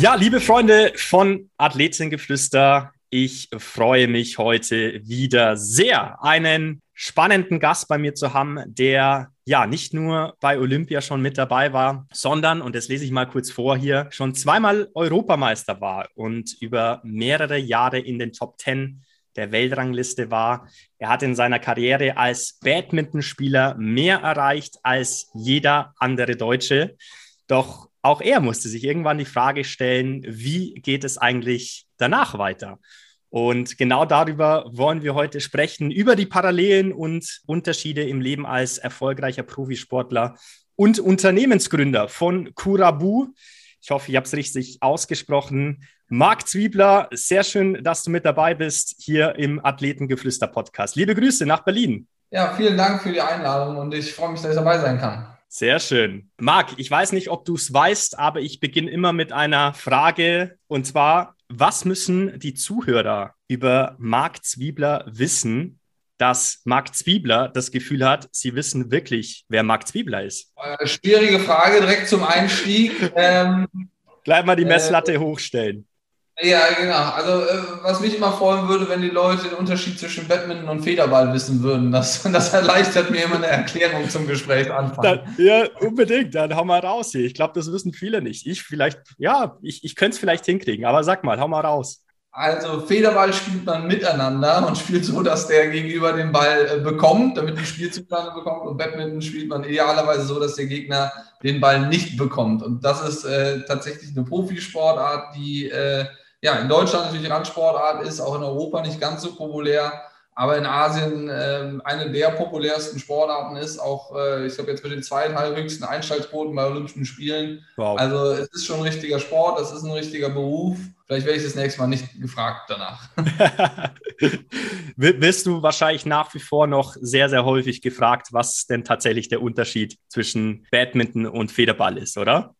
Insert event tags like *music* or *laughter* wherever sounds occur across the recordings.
Ja, liebe Freunde von Athletengeflüster, ich freue mich heute wieder sehr, einen spannenden Gast bei mir zu haben, der ja nicht nur bei Olympia schon mit dabei war, sondern, und das lese ich mal kurz vor hier, schon zweimal Europameister war und über mehrere Jahre in den Top 10 der Weltrangliste war. Er hat in seiner Karriere als Badmintonspieler mehr erreicht als jeder andere Deutsche. Doch auch er musste sich irgendwann die Frage stellen, wie geht es eigentlich danach weiter? Und genau darüber wollen wir heute sprechen, über die Parallelen und Unterschiede im Leben als erfolgreicher Profisportler und Unternehmensgründer von Kurabu. Ich hoffe, ich habe es richtig ausgesprochen. Marc Zwiebler, sehr schön, dass du mit dabei bist hier im Athletengeflüster-Podcast. Liebe Grüße nach Berlin. Ja, vielen Dank für die Einladung und ich freue mich, dass ich dabei sein kann. Sehr schön. Marc, ich weiß nicht, ob du es weißt, aber ich beginne immer mit einer Frage und zwar, was müssen die Zuhörer über Marc Zwiebler wissen, dass Marc Zwiebler das Gefühl hat, sie wissen wirklich, wer Marc Zwiebler ist? Äh, schwierige Frage direkt zum Einstieg. ähm, Gleich mal die Messlatte äh, hochstellen. Ja, genau. Also, äh, was mich immer freuen würde, wenn die Leute den Unterschied zwischen Badminton und Federball wissen würden. Das, *laughs* das erleichtert mir immer eine Erklärung zum Gesprächsanfang. ja, unbedingt. Dann hau mal raus hier. Ich glaube, das wissen viele nicht. Ich vielleicht, ja, ich, ich könnte es vielleicht hinkriegen, aber sag mal, hau mal raus. Also Federball spielt man miteinander und spielt so, dass der Gegenüber den Ball äh, bekommt, damit die Spielzugplane bekommt. Und Badminton spielt man idealerweise so, dass der Gegner den Ball nicht bekommt. Und das ist äh, tatsächlich eine Profisportart, die äh, ja, in Deutschland natürlich Randsportart ist, auch in Europa nicht ganz so populär, aber in Asien äh, eine der populärsten Sportarten ist, auch äh, ich glaube jetzt mit den zweithöchsten Einschaltquoten bei Olympischen Spielen. Wow. Also es ist schon ein richtiger Sport, das ist ein richtiger Beruf. Vielleicht werde ich das nächste Mal nicht gefragt danach. *laughs* *laughs* Wirst du wahrscheinlich nach wie vor noch sehr, sehr häufig gefragt, was denn tatsächlich der Unterschied zwischen Badminton und Federball ist, oder?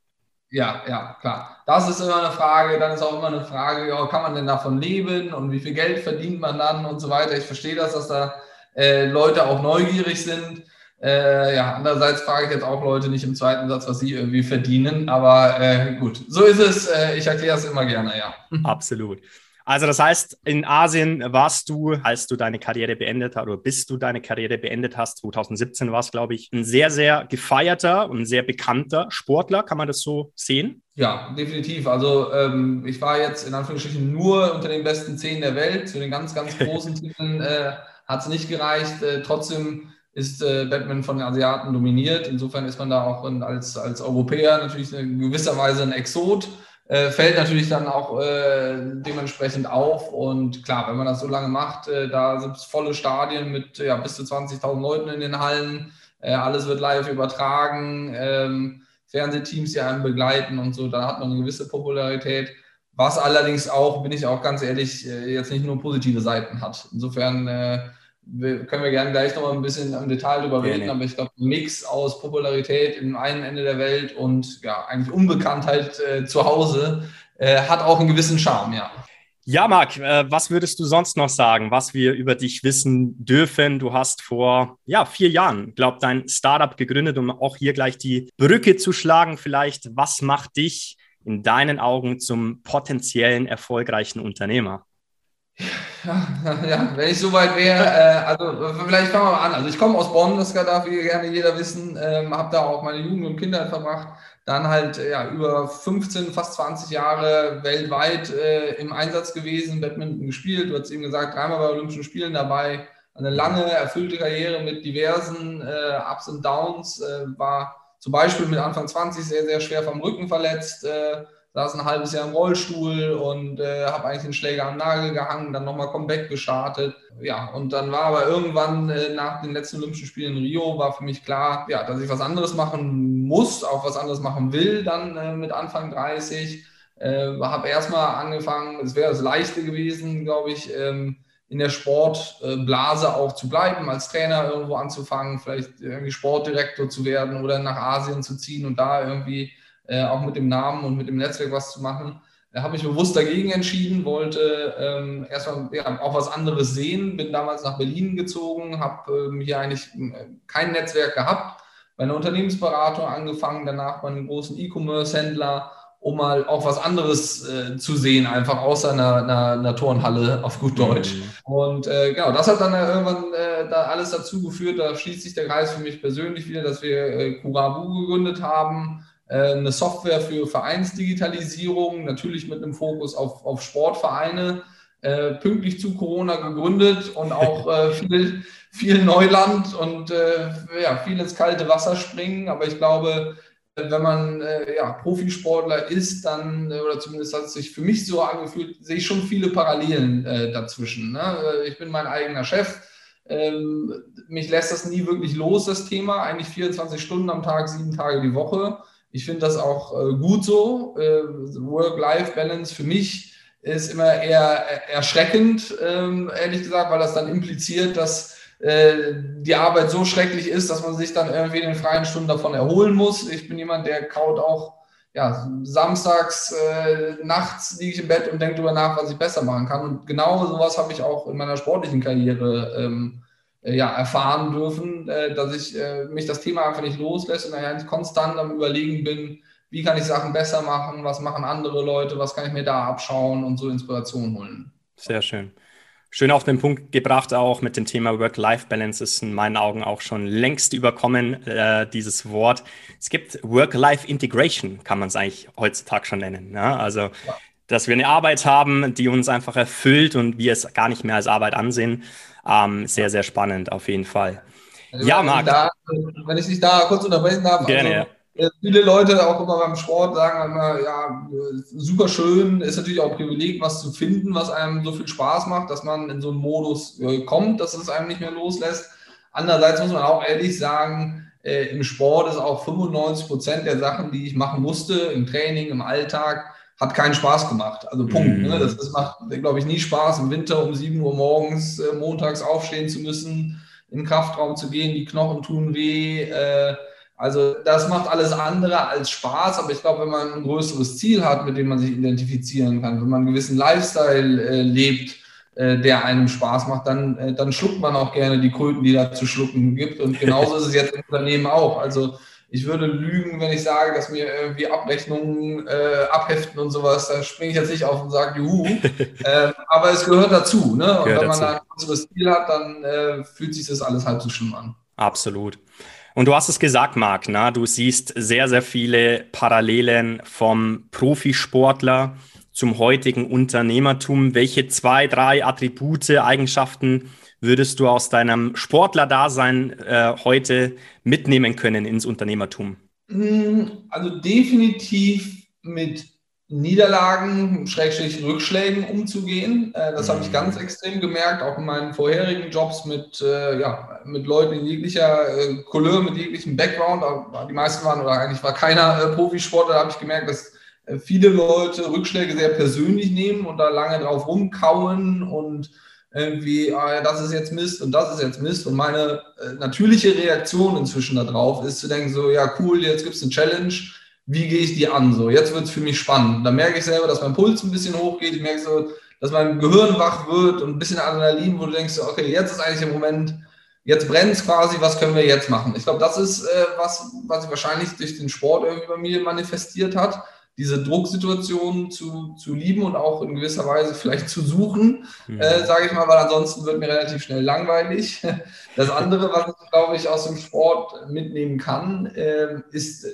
Ja, ja, klar. Das ist immer eine Frage. Dann ist auch immer eine Frage, ja, kann man denn davon leben und wie viel Geld verdient man dann und so weiter. Ich verstehe das, dass da äh, Leute auch neugierig sind. Äh, ja, andererseits frage ich jetzt auch Leute nicht im zweiten Satz, was sie irgendwie verdienen. Aber äh, gut, so ist es. Äh, ich erkläre es immer gerne, ja. *laughs* Absolut. Also das heißt, in Asien warst du, als du deine Karriere beendet hast, oder bis du deine Karriere beendet hast, 2017 war es, glaube ich, ein sehr, sehr gefeierter und sehr bekannter Sportler. Kann man das so sehen? Ja, definitiv. Also ähm, ich war jetzt in Anführungsstrichen nur unter den besten zehn der Welt. Zu den ganz, ganz großen *laughs* Titeln äh, hat es nicht gereicht. Äh, trotzdem ist äh, Batman von den Asiaten dominiert. Insofern ist man da auch in, als, als Europäer natürlich in gewisser Weise ein Exot äh, fällt natürlich dann auch äh, dementsprechend auf. Und klar, wenn man das so lange macht, äh, da sind es volle Stadien mit ja, bis zu 20.000 Leuten in den Hallen. Äh, alles wird live übertragen. Ähm, Fernsehteams, die einen begleiten und so, da hat man eine gewisse Popularität. Was allerdings auch, bin ich auch ganz ehrlich, äh, jetzt nicht nur positive Seiten hat. Insofern können wir gerne gleich noch mal ein bisschen im Detail drüber reden, ja, aber ich glaube, ein Mix aus Popularität im einen Ende der Welt und ja, eigentlich Unbekanntheit äh, zu Hause äh, hat auch einen gewissen Charme, ja. Ja, Marc, äh, was würdest du sonst noch sagen, was wir über dich wissen dürfen? Du hast vor ja, vier Jahren, glaube dein Startup gegründet, um auch hier gleich die Brücke zu schlagen. Vielleicht, was macht dich in deinen Augen zum potenziellen erfolgreichen Unternehmer? *laughs* *laughs* Ja, wenn ich soweit wäre, äh, also vielleicht fangen wir mal an. Also ich komme aus Bonn, das darf gerne jeder wissen, ähm, habe da auch meine Jugend und Kindheit verbracht. Dann halt ja, über 15, fast 20 Jahre weltweit äh, im Einsatz gewesen, Badminton gespielt. Du hast eben gesagt, dreimal bei Olympischen Spielen dabei. Eine lange, erfüllte Karriere mit diversen äh, Ups und Downs. Äh, war zum Beispiel mit Anfang 20 sehr, sehr schwer vom Rücken verletzt äh, saß ein halbes Jahr im Rollstuhl und äh, habe eigentlich den Schläger am Nagel gehangen, dann nochmal Comeback gestartet. Ja, und dann war aber irgendwann äh, nach den letzten Olympischen Spielen in Rio, war für mich klar, ja, dass ich was anderes machen muss, auch was anderes machen will, dann äh, mit Anfang 30. Äh, habe erstmal angefangen, es wäre das Leichte gewesen, glaube ich, ähm, in der Sportblase auch zu bleiben, als Trainer irgendwo anzufangen, vielleicht irgendwie Sportdirektor zu werden oder nach Asien zu ziehen und da irgendwie äh, auch mit dem Namen und mit dem Netzwerk was zu machen. Da habe ich bewusst dagegen entschieden, wollte ähm, erstmal ja, auch was anderes sehen, bin damals nach Berlin gezogen, habe ähm, hier eigentlich äh, kein Netzwerk gehabt, bei einer Unternehmensberatung angefangen, danach bei einem großen E-Commerce-Händler um mal auch was anderes äh, zu sehen, einfach außer einer, einer, einer Turnhalle auf gut Deutsch. Mhm. Und äh, genau, das hat dann irgendwann äh, da alles dazu geführt, da schließt sich der Kreis für mich persönlich wieder, dass wir äh, Kurabu gegründet haben, äh, eine Software für Vereinsdigitalisierung, natürlich mit einem Fokus auf, auf Sportvereine, äh, pünktlich zu Corona gegründet und auch *laughs* viel, viel Neuland und ja, viel ins kalte Wasser springen. Aber ich glaube, wenn man äh, ja, Profisportler ist, dann, äh, oder zumindest hat es sich für mich so angefühlt, sehe ich schon viele Parallelen äh, dazwischen. Ne? Äh, ich bin mein eigener Chef. Ähm, mich lässt das nie wirklich los, das Thema. Eigentlich 24 Stunden am Tag, sieben Tage die Woche. Ich finde das auch äh, gut so. Äh, Work-Life-Balance für mich ist immer eher erschreckend, ähm, ehrlich gesagt, weil das dann impliziert, dass äh, die Arbeit so schrecklich ist, dass man sich dann irgendwie in den freien Stunden davon erholen muss. Ich bin jemand, der kaut auch ja, samstags, äh, nachts liege ich im Bett und denke darüber nach, was ich besser machen kann. Und genau sowas habe ich auch in meiner sportlichen Karriere ähm, äh, ja, erfahren dürfen, äh, dass ich äh, mich das Thema einfach nicht loslässt und eigentlich konstant am Überlegen bin, wie kann ich Sachen besser machen, was machen andere Leute, was kann ich mir da abschauen und so Inspiration holen. Sehr schön schön auf den Punkt gebracht, auch mit dem Thema Work-Life-Balance ist in meinen Augen auch schon längst überkommen, äh, dieses Wort. Es gibt Work-Life-Integration, kann man es eigentlich heutzutage schon nennen. Ne? Also, ja. dass wir eine Arbeit haben, die uns einfach erfüllt und wir es gar nicht mehr als Arbeit ansehen. Ähm, sehr, sehr spannend auf jeden Fall. Also, ja, Marc. Da, wenn ich dich da kurz unterbrechen darf. Gerne, also, ja Viele Leute auch immer beim Sport sagen immer, ja, super schön, ist natürlich auch ein Privileg, was zu finden, was einem so viel Spaß macht, dass man in so einen Modus äh, kommt, dass es einem nicht mehr loslässt. Andererseits muss man auch ehrlich sagen, äh, im Sport ist auch 95 Prozent der Sachen, die ich machen musste, im Training, im Alltag, hat keinen Spaß gemacht. Also Punkt. Mhm. Ne? Das, das, macht, glaube ich, nie Spaß, im Winter um 7 Uhr morgens äh, montags aufstehen zu müssen, in den Kraftraum zu gehen, die Knochen tun weh. Äh, also das macht alles andere als Spaß, aber ich glaube, wenn man ein größeres Ziel hat, mit dem man sich identifizieren kann, wenn man einen gewissen Lifestyle äh, lebt, äh, der einem Spaß macht, dann, äh, dann schluckt man auch gerne die Kröten, die da zu schlucken gibt. Und genauso ist es jetzt im Unternehmen auch. Also ich würde lügen, wenn ich sage, dass mir irgendwie Abrechnungen äh, abheften und sowas, da springe ich jetzt nicht auf und sage, juhu. *laughs* äh, aber es gehört dazu. Ne? Und gehört wenn man dazu. da ein größeres Ziel hat, dann äh, fühlt sich das alles halb so schlimm an. Absolut. Und du hast es gesagt, Marc, na, du siehst sehr, sehr viele Parallelen vom Profisportler zum heutigen Unternehmertum. Welche zwei, drei Attribute, Eigenschaften würdest du aus deinem Sportlerdasein äh, heute mitnehmen können ins Unternehmertum? Hm, also definitiv mit Niederlagen, Schrägstrich Rückschlägen umzugehen. Äh, das habe ich ganz mhm. extrem gemerkt, auch in meinen vorherigen Jobs mit, äh, ja, mit Leuten in jeglicher äh, Couleur, mit jeglichem Background. Die meisten waren oder eigentlich war keiner Profisportler. Da habe ich gemerkt, dass viele Leute Rückschläge sehr persönlich nehmen und da lange drauf rumkauen und irgendwie, ah, das ist jetzt Mist und das ist jetzt Mist. Und meine natürliche Reaktion inzwischen darauf ist zu denken, so, ja, cool, jetzt gibt es eine Challenge wie gehe ich die an? So, jetzt wird es für mich spannend. Dann merke ich selber, dass mein Puls ein bisschen hochgeht. Ich merke so, dass mein Gehirn wach wird und ein bisschen Adrenalin, wo du denkst, okay, jetzt ist eigentlich der Moment, jetzt brennt es quasi, was können wir jetzt machen? Ich glaube, das ist äh, was, was sich wahrscheinlich durch den Sport irgendwie bei mir manifestiert hat diese Drucksituation zu, zu lieben und auch in gewisser Weise vielleicht zu suchen, mhm. äh, sage ich mal, weil ansonsten wird mir relativ schnell langweilig. *laughs* Das andere, was ich, glaube ich, aus dem Sport mitnehmen kann, äh, ist,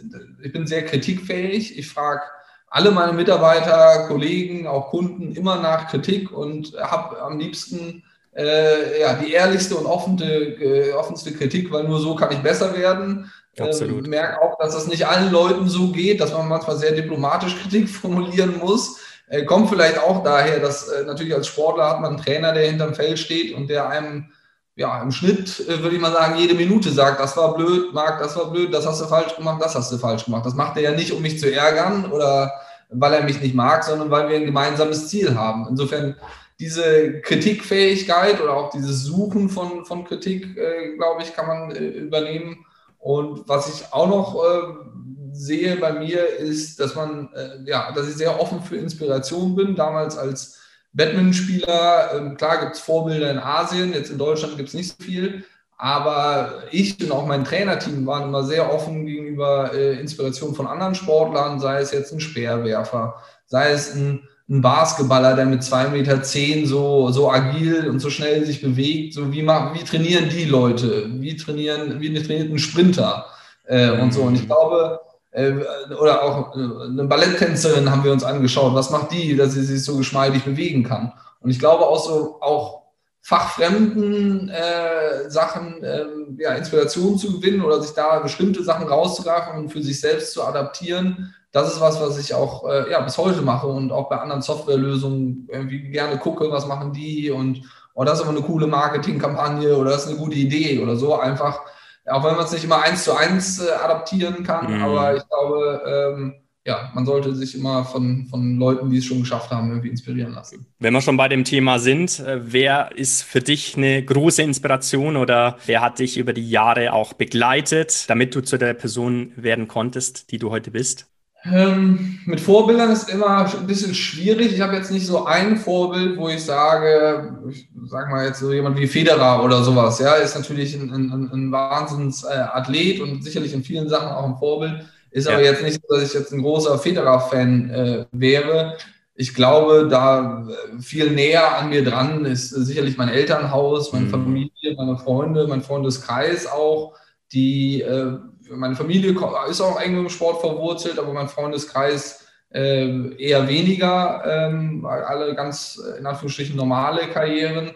ich bin sehr kritikfähig. Ich frage alle meine Mitarbeiter, Kollegen, auch Kunden immer nach Kritik und habe am liebsten äh, ja, die ehrlichste und offene, äh, offenste Kritik, weil nur so kann ich besser werden. Absolut. Ähm, merke auch, dass das nicht allen Leuten so geht, dass man manchmal sehr diplomatisch *laughs* Kritik formulieren muss. Äh, kommt vielleicht auch daher, dass äh, natürlich als Sportler hat man einen Trainer, der hinterm Feld steht und der einem ja, im Schnitt äh, würde ich mal sagen, jede Minute sagt, das war blöd, Marc, das war blöd, das hast du falsch gemacht, das hast du falsch gemacht. Das macht er ja nicht, um mich zu ärgern oder weil er mich nicht mag, sondern weil wir ein gemeinsames Ziel haben. Insofern diese Kritikfähigkeit oder auch dieses Suchen von, von Kritik, äh, glaube ich, kann man äh, übernehmen. Und was ich auch noch äh, sehe bei mir ist, dass man, äh, ja, dass ich sehr offen für Inspiration bin. Damals als Badmintonspieler, äh, klar gibt es Vorbilder in Asien, jetzt in Deutschland gibt es nicht so viel, Aber ich und auch mein Trainerteam waren immer sehr offen gegenüber äh, Inspiration von anderen Sportlern, sei es jetzt ein Speerwerfer, sei es ein, ein Basketballer, der mit 2,10 Meter zehn so, so agil und so schnell sich bewegt. So wie, wie trainieren die Leute? Wie trainieren, wie trainiert ein Sprinter? Äh, und so. Und ich glaube, äh, oder auch äh, eine Balletttänzerin haben wir uns angeschaut. Was macht die, dass sie sich so geschmeidig bewegen kann? Und ich glaube auch so, auch fachfremden äh, Sachen äh, ja, Inspiration zu gewinnen oder sich da bestimmte Sachen rauszugreifen und für sich selbst zu adaptieren. Das ist was, was ich auch äh, ja, bis heute mache und auch bei anderen Softwarelösungen irgendwie gerne gucke, was machen die und oh, das ist aber eine coole Marketingkampagne oder das ist eine gute Idee oder so. Einfach, auch wenn man es nicht immer eins zu eins äh, adaptieren kann, mhm. aber ich glaube, ähm, ja, man sollte sich immer von, von Leuten, die es schon geschafft haben, irgendwie inspirieren lassen. Wenn wir schon bei dem Thema sind, äh, wer ist für dich eine große Inspiration oder wer hat dich über die Jahre auch begleitet, damit du zu der Person werden konntest, die du heute bist? Ähm, mit Vorbildern ist immer ein bisschen schwierig. Ich habe jetzt nicht so ein Vorbild, wo ich sage, ich sage mal jetzt so jemand wie Federer oder sowas. Ja, ist natürlich ein, ein, ein Wahnsinnsathlet und sicherlich in vielen Sachen auch ein Vorbild. Ist ja. aber jetzt nicht so, dass ich jetzt ein großer Federer-Fan äh, wäre. Ich glaube, da äh, viel näher an mir dran ist sicherlich mein Elternhaus, meine mhm. Familie, meine Freunde, mein Freundeskreis auch. Die, äh, meine Familie ist auch eng im Sport verwurzelt, aber mein Freundeskreis äh, eher weniger. Ähm, alle ganz in Anführungsstrichen normale Karrieren.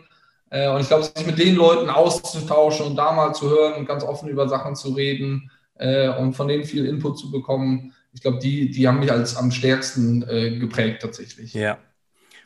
Äh, und ich glaube, sich mit den Leuten auszutauschen und da mal zu hören und ganz offen über Sachen zu reden, äh, und von denen viel Input zu bekommen. Ich glaube, die, die haben mich als am stärksten äh, geprägt tatsächlich. Ja,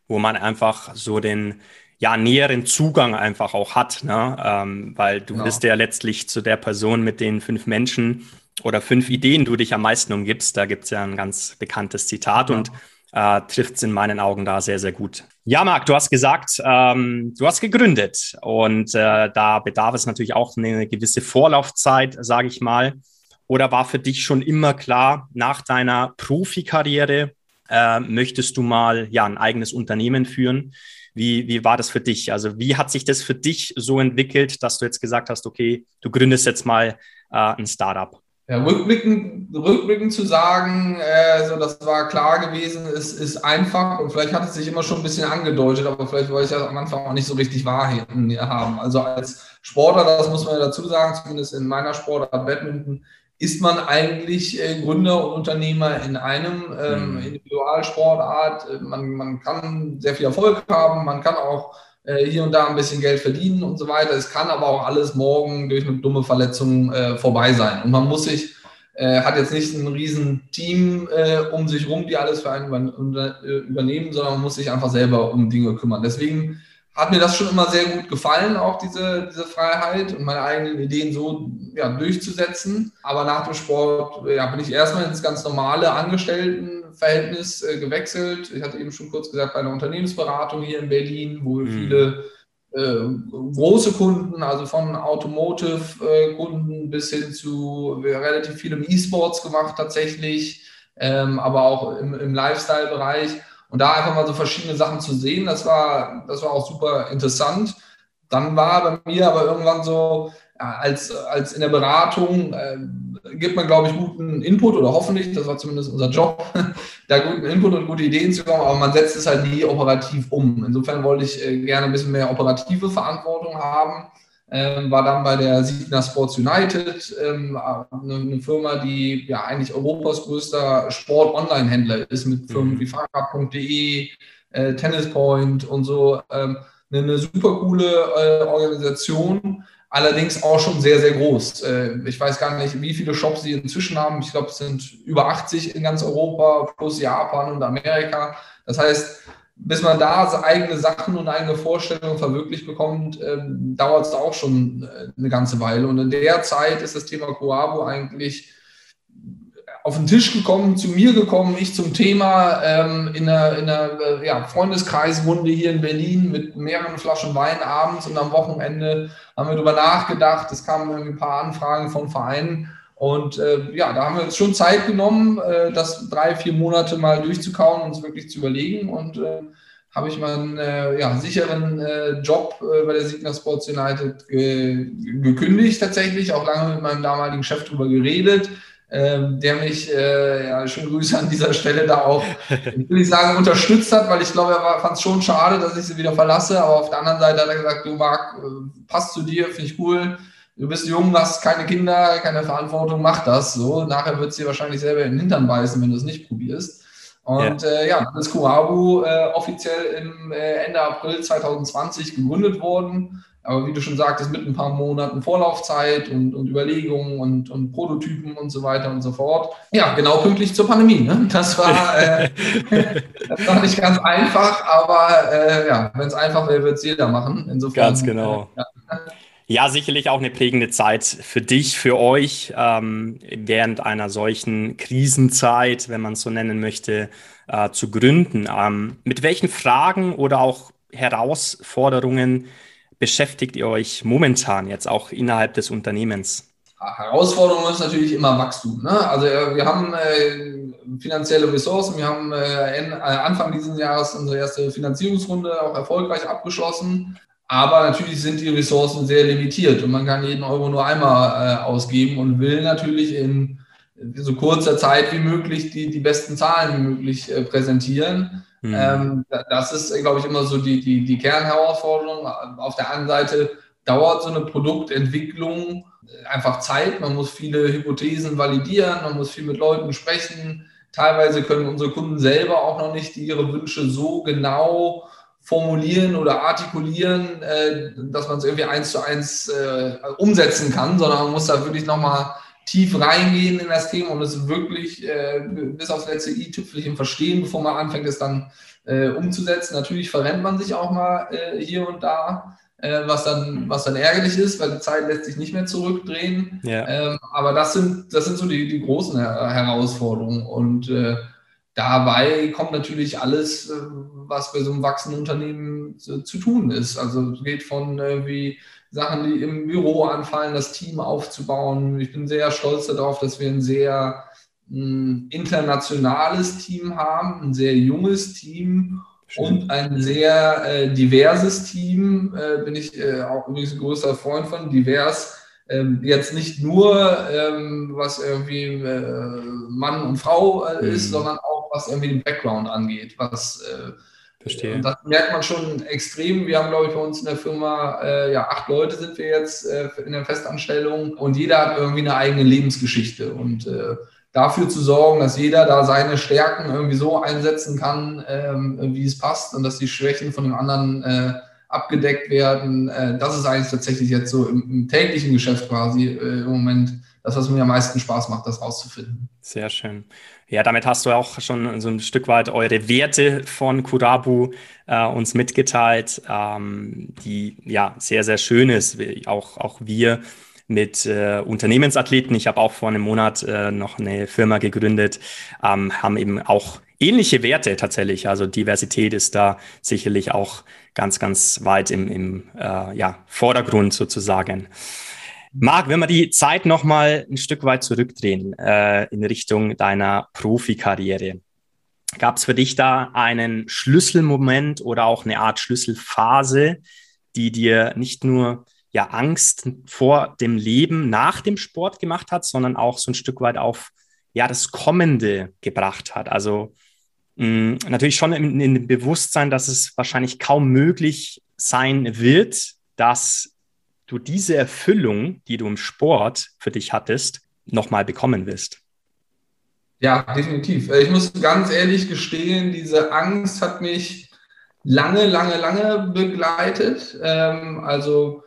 wo man einfach so den ja, näheren Zugang einfach auch hat, ne? Ähm, weil du genau. bist ja letztlich zu der Person mit den fünf Menschen oder fünf Ideen du dich am meisten umgibst. Da gibt es ja ein ganz bekanntes Zitat ja. und äh, trifft es in meinen Augen da sehr, sehr gut. Ja, Marc, du hast gesagt, ähm, du hast gegründet und äh, da bedarf es natürlich auch eine gewisse Vorlaufzeit, sage ich mal. Oder war für dich schon immer klar, nach deiner Profikarriere äh, möchtest du mal ja, ein eigenes Unternehmen führen? Wie, wie war das für dich? Also wie hat sich das für dich so entwickelt, dass du jetzt gesagt hast, okay, du gründest jetzt mal äh, ein Startup? Ja, rückblickend, rückblickend zu sagen, äh, so das war klar gewesen, ist, ist einfach und vielleicht hat es sich immer schon ein bisschen angedeutet, aber vielleicht wollte ich das am Anfang auch nicht so richtig wahrhaben. Also als Sportler, das muss man ja dazu sagen, zumindest in meiner Sportart Badminton, ist man eigentlich äh, Gründer und Unternehmer in einem ähm, mhm. Individualsportart. Man, man kann sehr viel Erfolg haben, man kann auch äh, hier und da ein bisschen Geld verdienen und so weiter. Es kann aber auch alles morgen durch eine dumme Verletzung äh, vorbei sein. Und man muss sich, äh, hat jetzt nicht ein riesen Team äh, um sich rum, die alles für einen äh, übernehmen, sondern man muss sich einfach selber um Dinge kümmern. Deswegen hat mir das schon immer sehr gut gefallen, auch diese, diese Freiheit und meine eigenen Ideen so ja, durchzusetzen. Aber nach dem Sport ja, bin ich erstmal ins ganz normale Angestelltenverhältnis äh, gewechselt. Ich hatte eben schon kurz gesagt, bei einer Unternehmensberatung hier in Berlin, wo mhm. viele äh, große Kunden, also von Automotive-Kunden bis hin zu relativ viel im E-Sports gemacht tatsächlich, ähm, aber auch im, im Lifestyle-Bereich. Und da einfach mal so verschiedene Sachen zu sehen, das war, das war auch super interessant. Dann war bei mir aber irgendwann so, als, als in der Beratung äh, gibt man, glaube ich, guten Input oder hoffentlich, das war zumindest unser Job, *laughs* da guten Input und gute Ideen zu kommen, aber man setzt es halt nie operativ um. Insofern wollte ich äh, gerne ein bisschen mehr operative Verantwortung haben ähm, war dann bei der Signa Sports United, ähm, eine, eine, Firma, die ja eigentlich Europas größter Sport-Online-Händler ist mit Firmen mhm. wie Fahrrad.de, äh, Tennispoint und so. Ähm, eine, eine, super coole äh, Organisation, allerdings auch schon sehr, sehr groß. Äh, ich weiß gar nicht, wie viele Shops sie inzwischen haben. Ich glaube, es sind über 80 in ganz Europa, plus Japan und Amerika. Das heißt, bis man da eigene Sachen und eigene Vorstellungen verwirklicht bekommt, ähm, dauert es auch schon äh, eine ganze Weile. Und in der Zeit ist das Thema Coabo eigentlich auf den Tisch gekommen, zu mir gekommen, ich zum Thema ähm, in einer, in einer äh, ja, Freundeskreisrunde hier in Berlin mit mehreren Flaschen Wein abends und am Wochenende haben wir darüber nachgedacht. Es kamen ein paar Anfragen von Vereinen und äh, ja, da haben wir uns schon Zeit genommen, äh, das drei, vier Monate mal durchzukauen, uns wirklich zu überlegen. Und äh, habe ich meinen äh, ja, sicheren äh, Job äh, bei der Signa Sports United ge gekündigt tatsächlich, auch lange mit meinem damaligen Chef drüber geredet, ähm, der mich, äh, ja, schöne Grüße an dieser Stelle da auch, *laughs* ich will nicht sagen, unterstützt hat, weil ich glaube, er fand es schon schade, dass ich sie wieder verlasse, aber auf der anderen Seite hat er gesagt, du Marc, äh, passt zu dir, finde ich cool, du bist jung, hast keine Kinder, keine Verantwortung, mach das so, nachher wird es dir wahrscheinlich selber in den Hintern beißen, wenn du es nicht probierst. Und ja, äh, ja ist Kuabu äh, offiziell im äh, Ende April 2020 gegründet worden. Aber wie du schon sagtest, mit ein paar Monaten Vorlaufzeit und, und Überlegungen und, und Prototypen und so weiter und so fort. Ja, genau pünktlich zur Pandemie. Ne? Das, war, äh, *laughs* das war nicht ganz einfach, aber äh, ja, wenn es einfach wäre, wird es jeder machen. Insofern, ganz genau. Äh, ja. Ja, sicherlich auch eine prägende Zeit für dich, für euch, ähm, während einer solchen Krisenzeit, wenn man es so nennen möchte, äh, zu gründen. Ähm, mit welchen Fragen oder auch Herausforderungen beschäftigt ihr euch momentan jetzt auch innerhalb des Unternehmens? Herausforderung ist natürlich immer Wachstum. Ne? Also äh, wir haben äh, finanzielle Ressourcen, wir haben äh, äh, Anfang dieses Jahres unsere erste Finanzierungsrunde auch erfolgreich abgeschlossen. Aber natürlich sind die Ressourcen sehr limitiert und man kann jeden Euro nur einmal äh, ausgeben und will natürlich in so kurzer Zeit wie möglich die, die besten Zahlen wie möglich äh, präsentieren. Mhm. Ähm, das ist, glaube ich, immer so die, die, die Kernherausforderung. Auf der anderen Seite dauert so eine Produktentwicklung einfach Zeit. Man muss viele Hypothesen validieren, man muss viel mit Leuten sprechen. Teilweise können unsere Kunden selber auch noch nicht ihre Wünsche so genau formulieren oder artikulieren, äh, dass man es irgendwie eins zu eins äh, umsetzen kann, sondern man muss da wirklich nochmal tief reingehen in das Thema und es wirklich äh, bis aufs letzte i-Tüpfelchen verstehen, bevor man anfängt, es dann äh, umzusetzen. Natürlich verrennt man sich auch mal äh, hier und da, äh, was, dann, was dann ärgerlich ist, weil die Zeit lässt sich nicht mehr zurückdrehen. Ja. Ähm, aber das sind, das sind so die, die großen Herausforderungen und äh, dabei kommt natürlich alles, äh, was bei so einem wachsenden Unternehmen zu, zu tun ist. Also es geht von irgendwie Sachen, die im Büro anfallen, das Team aufzubauen. Ich bin sehr stolz darauf, dass wir ein sehr hm, internationales Team haben, ein sehr junges Team Schön. und ein sehr äh, diverses Team. Äh, bin ich äh, auch übrigens ein größer Freund von. Divers ähm, jetzt nicht nur, ähm, was irgendwie äh, Mann und Frau äh, ist, mhm. sondern auch, was irgendwie den Background angeht, was äh, Verstehe. Das merkt man schon extrem. Wir haben, glaube ich, bei uns in der Firma, äh, ja, acht Leute sind wir jetzt äh, in der Festanstellung und jeder hat irgendwie eine eigene Lebensgeschichte. Und äh, dafür zu sorgen, dass jeder da seine Stärken irgendwie so einsetzen kann, ähm, wie es passt und dass die Schwächen von dem anderen äh, abgedeckt werden, äh, das ist eigentlich tatsächlich jetzt so im, im täglichen Geschäft quasi im Moment das, was mir am meisten Spaß macht, das rauszufinden. Sehr schön. Ja, damit hast du auch schon so ein Stück weit eure Werte von Kurabu äh, uns mitgeteilt, ähm, die ja sehr, sehr schön ist. Auch, auch wir mit äh, Unternehmensathleten, ich habe auch vor einem Monat äh, noch eine Firma gegründet, ähm, haben eben auch ähnliche Werte tatsächlich. Also Diversität ist da sicherlich auch ganz, ganz weit im, im äh, ja, Vordergrund sozusagen. Marc, wenn wir die Zeit nochmal ein Stück weit zurückdrehen äh, in Richtung deiner Profikarriere, gab es für dich da einen Schlüsselmoment oder auch eine Art Schlüsselphase, die dir nicht nur ja Angst vor dem Leben nach dem Sport gemacht hat, sondern auch so ein Stück weit auf ja das Kommende gebracht hat. Also mh, mm, natürlich schon in, in dem Bewusstsein, dass es wahrscheinlich kaum möglich sein wird, dass du diese Erfüllung, die du im Sport für dich hattest, nochmal bekommen wirst. Ja, definitiv. Ich muss ganz ehrlich gestehen, diese Angst hat mich lange, lange, lange begleitet. Ähm, also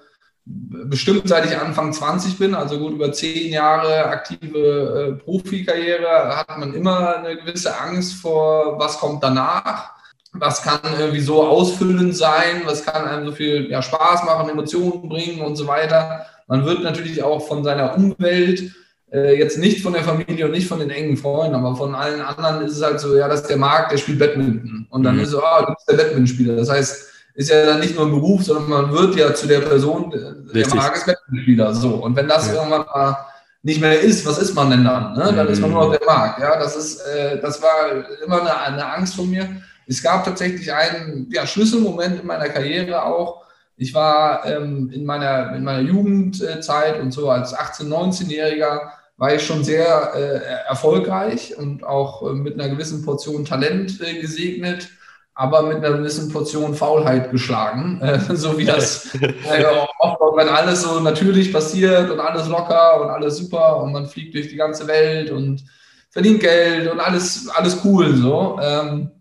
bestimmt seit ich Anfang 20 bin, also gut über zehn Jahre aktive äh, Profikarriere, hat man immer eine gewisse Angst vor, was kommt danach was kann irgendwie so ausfüllend sein, was kann einem so viel ja, Spaß machen, Emotionen bringen und so weiter. Man wird natürlich auch von seiner Umwelt, äh, jetzt nicht von der Familie und nicht von den engen Freunden, aber von allen anderen ist es halt so, ja, das ist der Markt, der spielt Badminton. Und dann mhm. ist so, ah, du bist der Badmintonspieler. Das heißt, ist ja dann nicht nur ein Beruf, sondern man wird ja zu der Person, der Richtig. Markt ist Badmintonspieler. So. Und wenn das ja. irgendwann mal nicht mehr ist, was ist man denn dann? Ne? Dann mhm. ist man nur noch der Markt. Ja, das ist, äh, das war immer eine, eine Angst von mir. Es gab tatsächlich einen ja, Schlüsselmoment in meiner Karriere auch. Ich war ähm, in, meiner, in meiner Jugendzeit und so als 18-, 19-Jähriger war ich schon sehr äh, erfolgreich und auch äh, mit einer gewissen Portion Talent äh, gesegnet, aber mit einer gewissen Portion Faulheit geschlagen. Äh, so wie das *laughs* äh, oft, wenn alles so natürlich passiert und alles locker und alles super und man fliegt durch die ganze Welt und verdient Geld und alles, alles cool so. Ähm,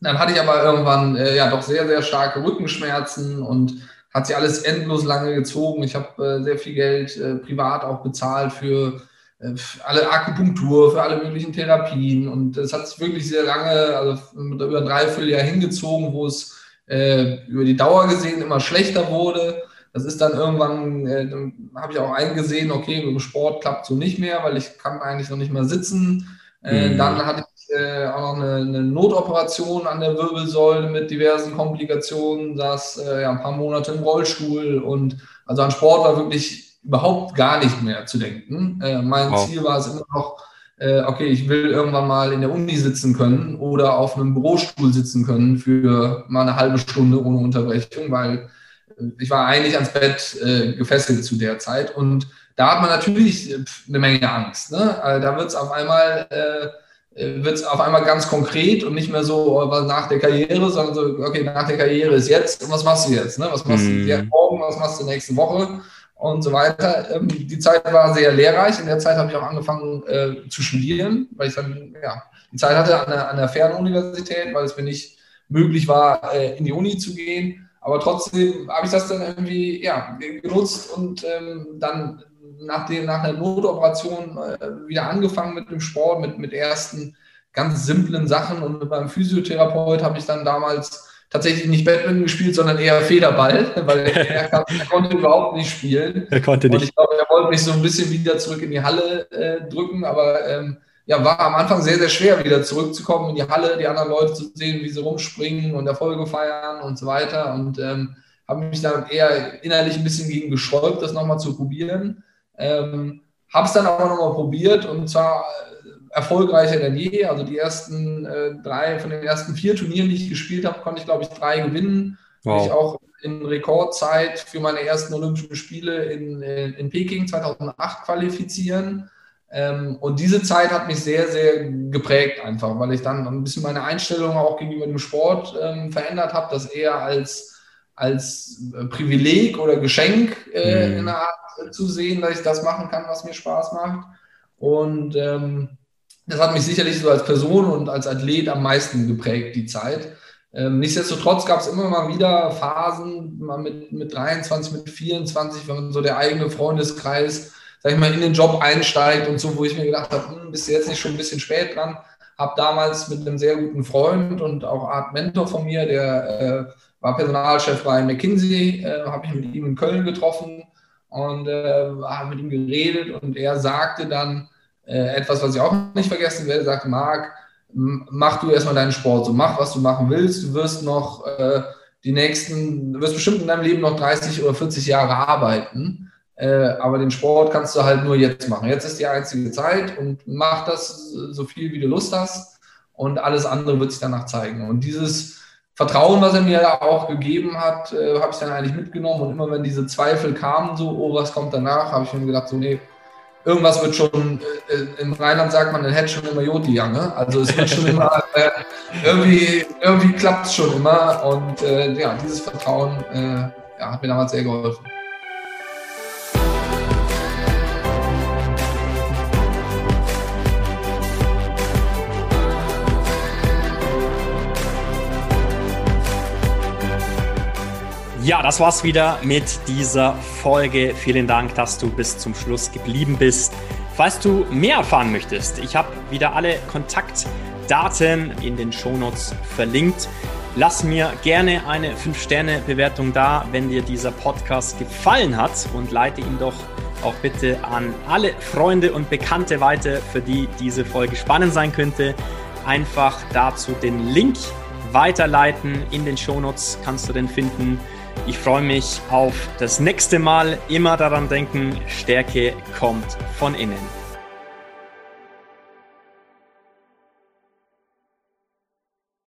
dann hatte ich aber irgendwann äh, ja doch sehr, sehr starke Rückenschmerzen und hat sich alles endlos lange gezogen. Ich habe äh, sehr viel Geld äh, privat auch bezahlt für äh, alle Akupunktur, für alle möglichen Therapien. Und es hat sich wirklich sehr lange, also über ein Dreivierteljahr hingezogen, wo es äh, über die Dauer gesehen immer schlechter wurde. Das ist dann irgendwann, äh, dann habe ich auch eingesehen, okay, im Sport klappt so nicht mehr, weil ich kann eigentlich noch nicht mal sitzen. Mhm. Dann hatte ich äh, auch noch eine, eine, Notoperation an der Wirbelsäule mit diversen Komplikationen, saß äh, ja, ein paar Monate im Rollstuhl und also an Sport war wirklich überhaupt gar nicht mehr zu denken. Äh, mein wow. Ziel war es immer noch, äh, okay, ich will irgendwann mal in der Uni sitzen können oder auf einem Bürostuhl sitzen können für mal eine halbe Stunde ohne Unterbrechung, weil äh, ich war eigentlich ans Bett äh, gefesselt zu der Zeit und da hat man natürlich eine Menge Angst. Ne? Also da wird es auf einmal wird es auf einmal ganz konkret und nicht mehr so oh, nach der Karriere, sondern so, okay, nach der Karriere ist jetzt und was machst du jetzt? Ne? Was machst mm. du mhm. morgen, was machst du nächste Woche? und so weiter. Ähm, die Zeit war sehr lehrreich. In der Zeit habe ich auch angefangen äh, zu studieren, weil ich dann ja, die Zeit hatte an der, an der Fernuniversität, weil es mir nicht möglich war, äh, in die Uni zu gehen. Aber trotzdem habe ich das dann irgendwie ja, genutzt und ähm, dann nach, dem, nach der Notoperation äh, wieder angefangen mit dem Sport, mit, mit ersten ganz simplen Sachen. Und mit meinem Physiotherapeut habe ich dann damals tatsächlich nicht Badminton gespielt, sondern eher Federball, *laughs* weil er, er konnte überhaupt nicht spielen. Er konnte nicht. Und ich glaube, er wollte mich so ein bisschen wieder zurück in die Halle äh, drücken, aber ähm, ja, war am Anfang sehr, sehr schwer, wieder zurückzukommen in die Halle, die anderen Leute zu sehen, wie sie rumspringen und Erfolge feiern und so weiter. Und ähm, habe mich dann eher innerlich ein bisschen gegen gesträubt, das nochmal zu probieren. Ähm, habe es dann aber nochmal probiert und zwar erfolgreicher denn je. Also die ersten äh, drei, von den ersten vier Turnieren, die ich gespielt habe, konnte ich, glaube ich, drei gewinnen. Wow. Ich auch in Rekordzeit für meine ersten Olympischen Spiele in, in, in Peking 2008 qualifizieren. Ähm, und diese Zeit hat mich sehr, sehr geprägt einfach, weil ich dann ein bisschen meine Einstellung auch gegenüber dem Sport ähm, verändert habe, das eher als, als äh, Privileg oder Geschenk äh, mhm. in einer Art zu sehen, dass ich das machen kann, was mir Spaß macht. Und ähm, das hat mich sicherlich so als Person und als Athlet am meisten geprägt, die Zeit. Ähm, nichtsdestotrotz gab es immer mal wieder Phasen, mal mit, mit 23, mit 24, wenn so der eigene Freundeskreis, sag ich mal, in den Job einsteigt und so, wo ich mir gedacht habe, hm, bist du jetzt nicht schon ein bisschen spät dran? Habe damals mit einem sehr guten Freund und auch Art Mentor von mir, der äh, war Personalchef bei McKinsey, äh, habe ich mit ihm in Köln getroffen und äh, habe mit ihm geredet und er sagte dann, äh, etwas, was ich auch nicht vergessen werde, sagt Marc, mach du erstmal deinen Sport, so mach, was du machen willst. Du wirst noch äh, die nächsten, du wirst bestimmt in deinem Leben noch 30 oder 40 Jahre arbeiten. Äh, aber den Sport kannst du halt nur jetzt machen. Jetzt ist die einzige Zeit und mach das so viel, wie du Lust hast. Und alles andere wird sich danach zeigen. Und dieses Vertrauen, was er mir da auch gegeben hat, äh, habe ich dann eigentlich mitgenommen. Und immer wenn diese Zweifel kamen, so, oh, was kommt danach, habe ich mir gedacht, so, nee, irgendwas wird schon, äh, äh, im Rheinland sagt man, dann hätte schon immer Joti ne? Also es wird schon immer, *laughs* äh, irgendwie, irgendwie klappt es schon immer. Und äh, ja, dieses Vertrauen äh, ja, hat mir damals sehr geholfen. Ja, das war's wieder mit dieser Folge. Vielen Dank, dass du bis zum Schluss geblieben bist. Falls du mehr erfahren möchtest, ich habe wieder alle Kontaktdaten in den Shownotes verlinkt. Lass mir gerne eine 5-Sterne-Bewertung da, wenn dir dieser Podcast gefallen hat und leite ihn doch auch bitte an alle Freunde und Bekannte weiter, für die diese Folge spannend sein könnte. Einfach dazu den Link weiterleiten. In den Shownotes kannst du den finden. Ich freue mich auf das nächste Mal. Immer daran denken, Stärke kommt von innen.